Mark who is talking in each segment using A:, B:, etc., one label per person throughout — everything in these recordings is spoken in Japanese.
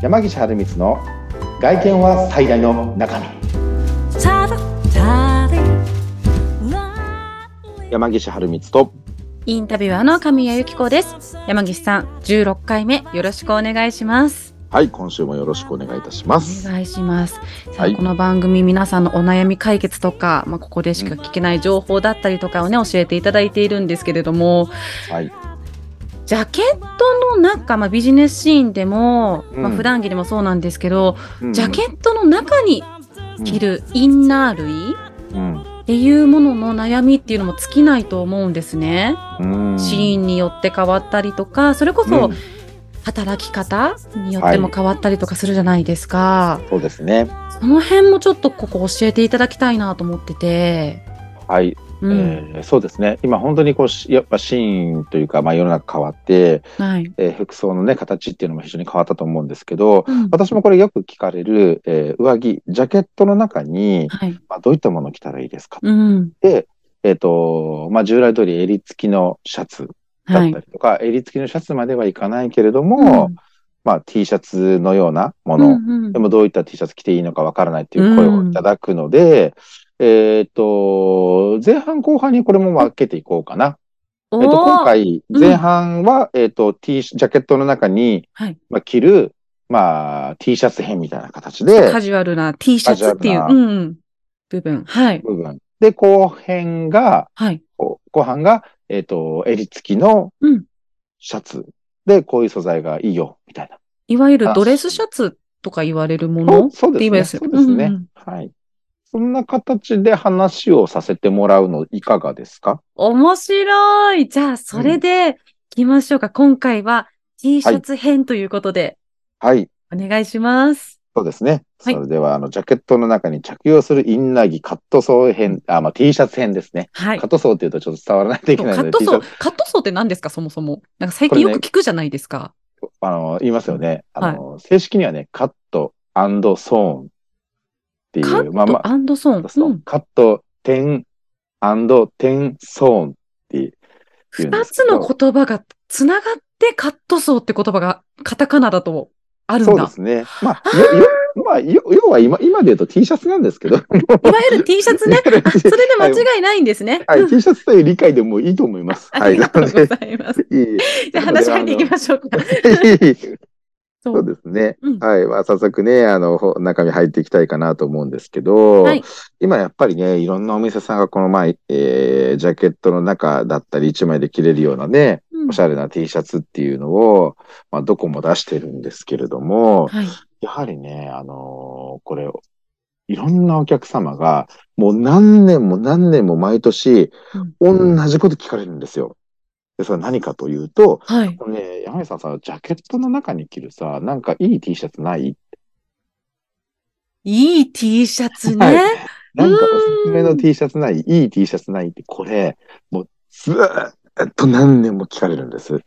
A: 山岸春光の外見は最大の中身山岸春光と
B: インタビュアーの神谷由紀子です。山岸さん、16回目よろしくお願いします。
A: はい今週もよろしくお願いいたします
B: お願いします。さあ
A: はい
B: この番組皆さんのお悩み解決とか、まあ、ここでしか聞けない情報だったりとかをね、教えていただいているんですけれども、
A: はい
B: ジャケットの中、まあ、ビジネスシーンでも、まあ、
A: うん
B: 普段着でもそうなんですけど、
A: うん。
B: ジャケットの中に着るインナー類
A: うん。
B: っていうものの悩みっていうのも尽きないと思うんですね。
A: うん。
B: シーンによって変わったりとか、それこそ働き方によっても変わったりとかするじゃないですか。
A: そうですね。
B: その辺もちょっとここ教えていただきたいなと思ってて。
A: はい、
B: うん。
A: えーそうですね今本当にこうしやっぱシーンというか、まあ、世の中変わって、
B: はい。
A: えー服装のね形っていうのも非常に変わったと思うんですけど
B: うん
A: 私もこれよく聞かれる、えー上着ジャケットの中に、
B: はい。
A: まあ、どういったものを着たらいいですか？
B: うん。
A: えっ、と、まあ、従来通り襟付きのシャツだ
B: はい
A: った。りとか、襟付きのシャツまではいかないけれども、まあ、T シャツのようなも
B: うん、
A: の、
B: うんうん
A: でもどういった T シャツ着ていいのかわからないっていう声をいただくので、えっ、と、前半後半にこれも分けていこうかな。
B: お
A: えっ、と、今
B: ー
A: 回、
B: うん
A: 前半は、えっ、と、T、ジャケットの中に、
B: はい。
A: まあ、着る、まあ、T シャツ編みたいな形で
B: カ、ジュアルな T シャツっていう、うん、部分。はい。
A: 部分。で、後編が、
B: はい。
A: 後半が、えっ、と、襟付きの
B: うん
A: シャツで、こういう素材がいいよ、みたいな。
B: いわゆるドレスシャツとか言われるもの
A: そうですね。そうですね。
B: うんうん
A: はい。そんな形で話をさせてもらうのいかがですか？
B: 面白い。じゃあ、それで、行きましょうか。今回は T シャツ編ということで、
A: はい。
B: お願いします。
A: そうですね。
B: はい
A: それでは、あの、ジャケットの中に着用するインナー着、カットソー編、あ、まあ、T シャツ編ですね。
B: はい
A: カッ。トソーって言うとちょっと伝わらないといけないので、
B: カットソーカットソーって何ですか、そもそも。なんか最近よく聞くじゃないですか。
A: あの、言いますよね。あの、正式にはね、カットソーンっていう、
B: カッ
A: まあまあ、
B: トソーン。
A: そう
B: うん
A: カット、点、アンド、点、ソーンって言う
B: 二つの言葉がつながってカットソーって言葉がカタカナだとあるんだ。
A: そうですね。まあ、よよまあ、よ要は今、今で言うと T シャツなんですけど。
B: いわゆる T シャツね。あそれで間違いないんですね。
A: はい、
B: うん
A: T シャツという理解でもいいと思います。
B: あ
A: はい。
B: りがとうございます。
A: いいいい
B: じゃあ話変えていきましょうか。そ
A: そうですね。
B: うん
A: はい。まあ、早速ね、あの、ほ中身入っていきたいかなと思うんですけど、
B: はい
A: 今やっぱりね、いろんなお店さんがこの前、えージャケットの中だったり、一枚で着れるようなね、
B: うん
A: おしゃれな T シャツっていうのを、まあ、どこも出してるんですけれども、
B: はい。
A: やはりね、あのーこれ、いろんなお客様が、もう何年も何年も毎年、同じこと聞かれるんですよ。で、それは何かというと、
B: はい。
A: ね、山根さんさ、ジャケットの中に着るさ、なんかいい T シャツない？
B: いい T シャツ
A: はい
B: ね。
A: なんかおすすめの T シャツない？いい T シャツないって、これ、もうずーっと何年も聞かれるんです。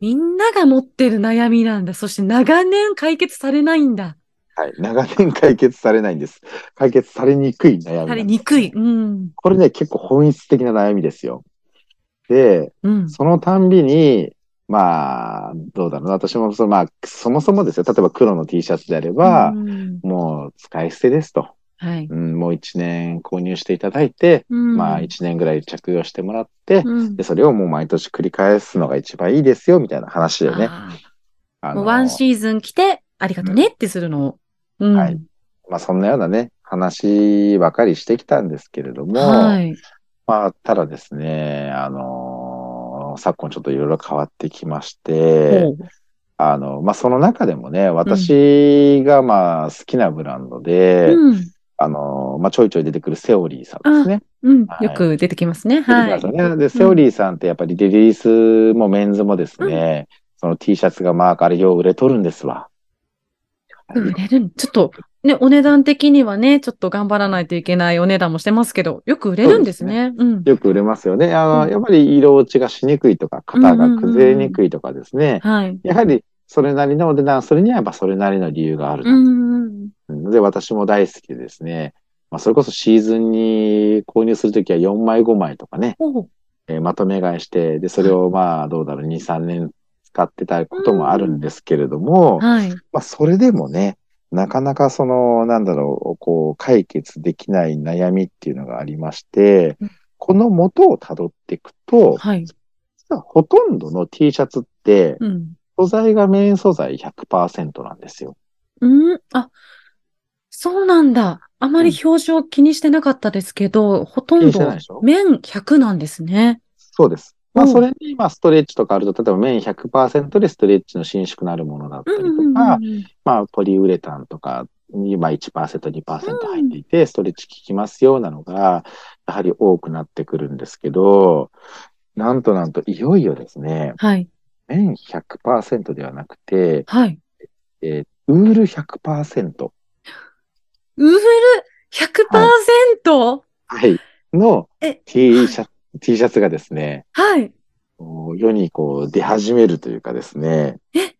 B: みんなが持ってる悩みなんだ。そして長年解決されないんだ。
A: はい。長年解決されないんです。解決されにくい悩み。
B: されにくい。うん。
A: これね、結構本質的な悩みですよ。で、
B: うん。
A: そのたんびに、まあ、どうだろうな。私もその、まあ、そもそもですよ。例えば黒の T シャツであれば、
B: うん
A: もう使い捨てですと。
B: はい。
A: うん、もう一年購入していただいて、
B: うん
A: まあ一年ぐらい着用してもらって、
B: うん
A: で、それをもう毎年繰り返すのが一番いいですよ、みたいな話でね。
B: ワンシーズン来て、ありがとねってするのを。うん。
A: はいまあそんなようなね、話ばかりしてきたんですけれども、
B: はい。
A: まあ、ただですね、あの昨今ちょっといろいろ変わってきまして、あの、まあ、その中でもね、私がまあ好きなブランドで、
B: うん。
A: あの、まあ、ちょいちょい出てくるセオリーさんですね。
B: うん
A: は。い
B: よく出てきますね。はい。
A: ね。で、セオリーさんってやっぱりリリースもメンズもですね、その T シャツがまあ、あれよう売れとるんですわ。
B: 売れるんちょっと、ね、お値段的にはね、ちょっと頑張らないといけないお値段もしてますけど、よく売れるんですね。うん。
A: よく売れますよね。あの、
B: うん
A: やっぱり色落ちがしにくいとか、型が崩れにくいとかですね。
B: はい。
A: やはり、それなりのお値段するには、やっぱそれなりの理由がある
B: う
A: と。
B: ん。
A: ので、私も大好きでですね。まあ、それこそシーズンに購入するときは4枚5枚とかね、えーまとめ買いして、で、それをまあ、どうだろう、2、3年使ってたこともあるんですけれども、
B: はい。
A: まあ、それでもね、なかなかその、なんだろう、こう、解決できない悩みっていうのがありまして
B: うん、
A: この元をたどっていくと、
B: はい。
A: 実はほとんどの T シャツって、
B: うん。
A: 素材が綿素材100%なんですよ。
B: うん、あ、そうなんだ。あまり表示を気にしてなかったですけど、ほと
A: 気
B: んど
A: にしてないでしょ？
B: 綿100なんですね。
A: そうです。まあ、
B: うん
A: それに、まあ、ストレッチとかあると、例えば綿100%でストレッチの伸縮のあるものだったりとか、
B: うん
A: まあ、ポリウレタンとかに、まあ、1%、2%入っていて、ストレッチ効きますよ、なのが、やはり多くなってくるんですけど、なんとなんと、いよいよですね、
B: はい。
A: 綿100%ではなくて、
B: はい。
A: えーウール100%、
B: ウール 100%?
A: はい、の
B: え、
A: T シャツ、T シャツがですね、
B: はい。
A: 世にこう出始めるというかですね。
B: え？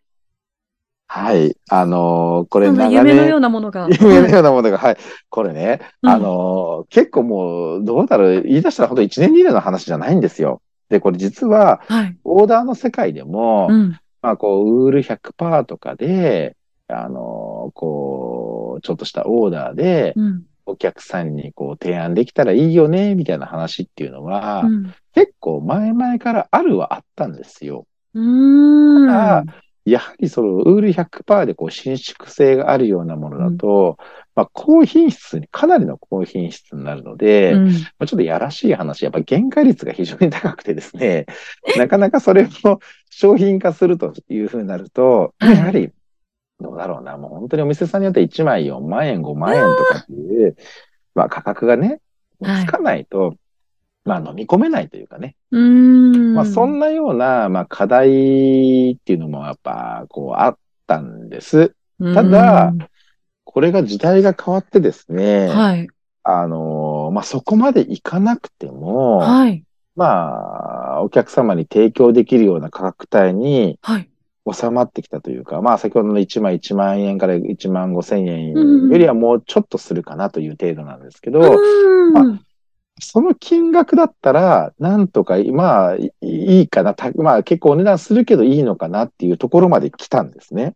A: はい。あのーこれ長
B: 夢のよう
A: 年、
B: なものが。
A: 夢のようなものが、はい。これね、
B: うん
A: あのー結構もう、どうだろう、言い出したら本当1年2年の話じゃないんですよ。で、これ実は、
B: はい。
A: オーダーの世界でも、
B: うん。
A: まあ、こう、ウール100%とかで、あのーこう、ちょっとしたオーダーで、
B: うん。
A: お客さんにこう提案できたらいいよね、みたいな話っていうのは、
B: うん。
A: 結構前々からあるはあったんですよ。
B: うーん。
A: ただやはりそのウール100%でこう伸縮性があるようなものだと、まあ高品質に、かなりの高品質になるので、
B: うん
A: まあちょっとやらしい話、やっぱ原価率が非常に高くてですね、なかなかそれを商品化するというふうになると、
B: はい
A: やはり、どうだろうな、もう本当にお店さんによって1枚4万円、5万円とかっていう、まあ価格がね、
B: はい
A: つかないと、まあ飲み込めないというかね、
B: うーん。
A: まあ、そんなような、まあ、課題っていうのもやっぱ、こう、あったんです。ただ
B: うん
A: これが時代が変わってですね、
B: はい。
A: あのーまあ、そこまでいかなくても、
B: はい。
A: まあ、お客様に提供できるような価格帯に
B: はい。
A: 収まってきたというか、まあ、先ほどの1枚1万円から1万5千円
B: うん
A: よりはもうちょっとするかなという程度なんですけど、
B: うーん。
A: その金額だったら、なんとか、まあ、いいいかな。たまあ、結構お値段するけどいいのかなっていうところまで来たんですね。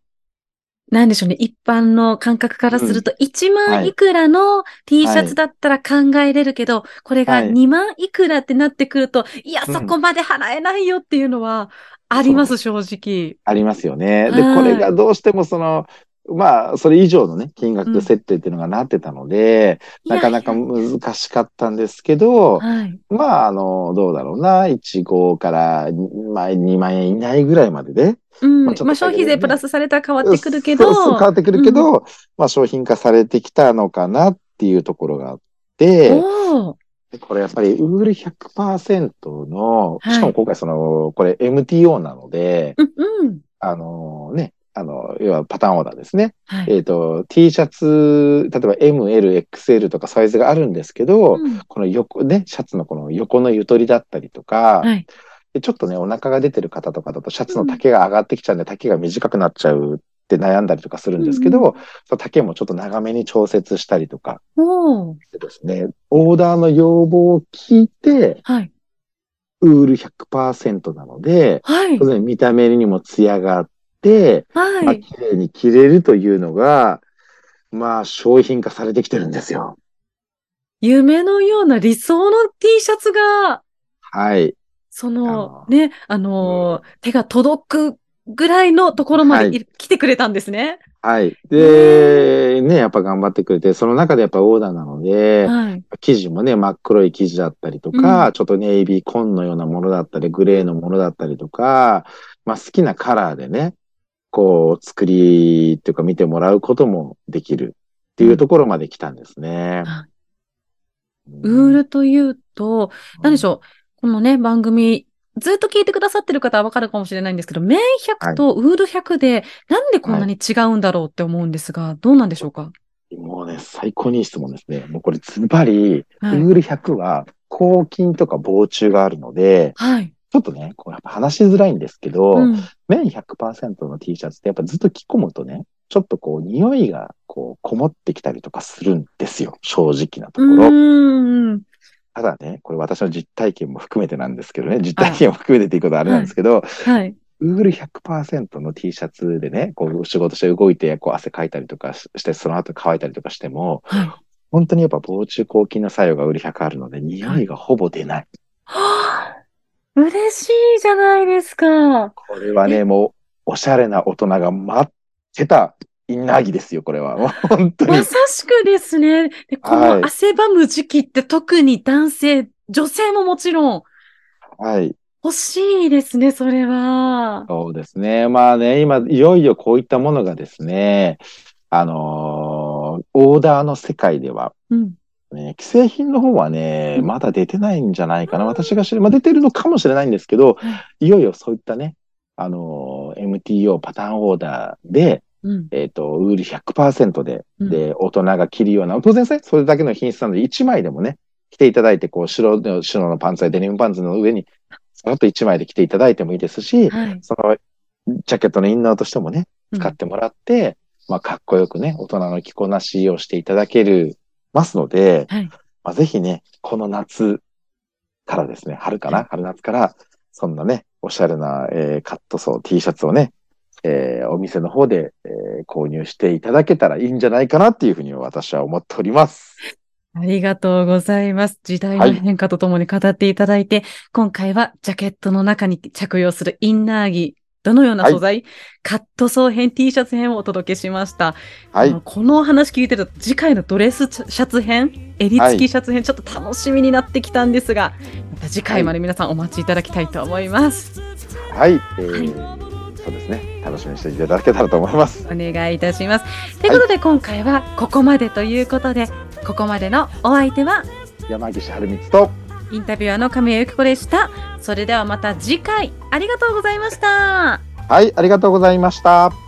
B: なんでしょうね。一般の感覚からすると、1
A: はい
B: 万いくらの T シャツだったら考えれるけど、これが
A: はい
B: 2万いくらってなってくると、いや、
A: うん
B: そこまで払えないよっていうのはあります、正直。
A: ありますよね。で、
B: はい
A: これがどうしてもその、まあ、それ以上のね、金額設定っていうのがなってたので、
B: いや
A: なかなか
B: いや
A: 難しかったんですけど、
B: はい。
A: まあ、あの、どうだろうな、1号から、まあ、2万円以内ぐらいまでで、
B: うん。
A: まあ
B: 消費税プラスされたら変わってくるけど。
A: 変わってくるけ
B: うん
A: ど、まあ、商品化されてきたのかなっていうところがあって、これやっぱりウール100%の、
B: はい
A: しかも今回その、これ MTO なので、
B: うんうん。
A: あのね、あの、要はパターンオーダーですね。
B: はい。
A: えっ、と、T シャツ、例えば M、L、XL とかサイズがあるんですけど、
B: うん
A: この横ね、シャツのこの横のゆとりだったりとか、
B: はい。
A: でちょっとね、お腹が出てる方とかだと、シャツの丈が上がってきちゃうんで、丈が短くなっちゃうって悩んだりとかするんですけど、
B: うんう
A: その丈もちょっと長めに調節したりとかでですね、オーダーの要望を聞いて、
B: はい。
A: ウール100%なので、
B: はい
A: 当。然見た目にもツヤがあって、まあ、
B: はい。
A: 綺麗に着れるというのが、まあ、商品化されてきてるんですよ。
B: 夢のような理想の T シャツが、
A: はい。
B: そ
A: あ
B: の
A: の、
B: ね、あの、手が届くぐらいのところまでい
A: はい
B: 来てくれたんですね。
A: はい。で、ね、やっぱ頑張ってくれて、その中でやっぱオーダーなので、
B: はい。
A: 生地もね、真っ黒い生地だったりとか、
B: うん
A: ちょっとネイビー紺のようなものだったり、グレーのものだったりとか、まあ好きなカラーでね、こう、作りっていうか見てもらうこともできるっていうところまで来たんですね。
B: はいウールというと、何でしょう、このね、番組、ずっと聞いてくださってる方はわかるかもしれないんですけど、綿100とウール100で、なんでこんなに違うんだろうって思うんですが、どうなんでしょうか？
A: もうね、最高にいい質問ですね。もうこれズバリ、
B: はい。
A: ウール100は抗菌とか防虫があるので、
B: はい。
A: ちょっとね、こうやっぱ話しづらいんですけど、
B: うん。
A: 綿100%の T シャツってやっぱずっと着込むとね、ちょっとこう匂いがこうこもってきたりとかするんですよ。正直なとこ
B: う
A: ろ。ただね、これ私の実体験も含めてなんですけどね、実体験も含めてっていうことはあれなんですけど、
B: はい。
A: ウール100%の T シャツでね、こう仕事して動いて、こう汗かいたりとかして、その後乾いたりとかしても、はい、本当にやっぱ防虫抗菌の作用がウール100あるので、匂いがほぼ出ない。
B: はあ、嬉しいじゃないですか。
A: これはね、もう、おしゃれな大人が待ってたインナー着ですよ、これは。本当に。
B: まさしくですね。でこの汗ばむ時期って特に男性、女性ももちろん。
A: はい。
B: 欲しいですね、それは。
A: そうですね。まあね、今、いよいよこういったものがですね、あのー、オーダーの世界では、うんね、既製品の方はね、まだ出てないんじゃないかな。私が知る、まあ、出てるのかもしれないんですけど、いよいよそういったね、あのー、MTO パターンオーダーで、うん、えっ、ー、と、ウール100%で、で、大人が着るような、当然ね、それだけの品質なので、1枚でもね、着ていただいて、こう、白の、白のパンツやデニムパンツの上にさらっと1枚で着ていただいてもいいですし、はい、その、ジャケットのインナーとしてもね、使ってもらって、うん、まあ、かっこよくね、大人の着こなしをしていただける、ますので、はい、まあ、ぜひね、この夏からですね、春かな、はい、春夏から、そんなね、おしゃれな、えー、カットソー T シャツをね、えー、お店の方で、えー、購入していただけたらいいんじゃないかなっていうふうに私は思っております。
B: ありがとうございます。時代の変化とともに語っていただいて、はい、今回はジャケットの中に着用するインナー着、どのような素材、はい、カットソー編 T シャツ編をお届けしました。はい。このお話聞いてると、次回のドレスシャツ編、襟付きシャツ編、ちょっと楽しみになってきたんですが、また次回まで皆さんお待ちいただきたいと思います。
A: はい。えー、はい、そうですね。楽しみにしていただけたらと思います。
B: お願いいたします。ということで、今回はここまでということで、ここまでのお相手は
A: 山岸春光と
B: インタビュアーの神谷由紀子でした。それではまた次回。ありがとうございました。
A: はいありがとうございました。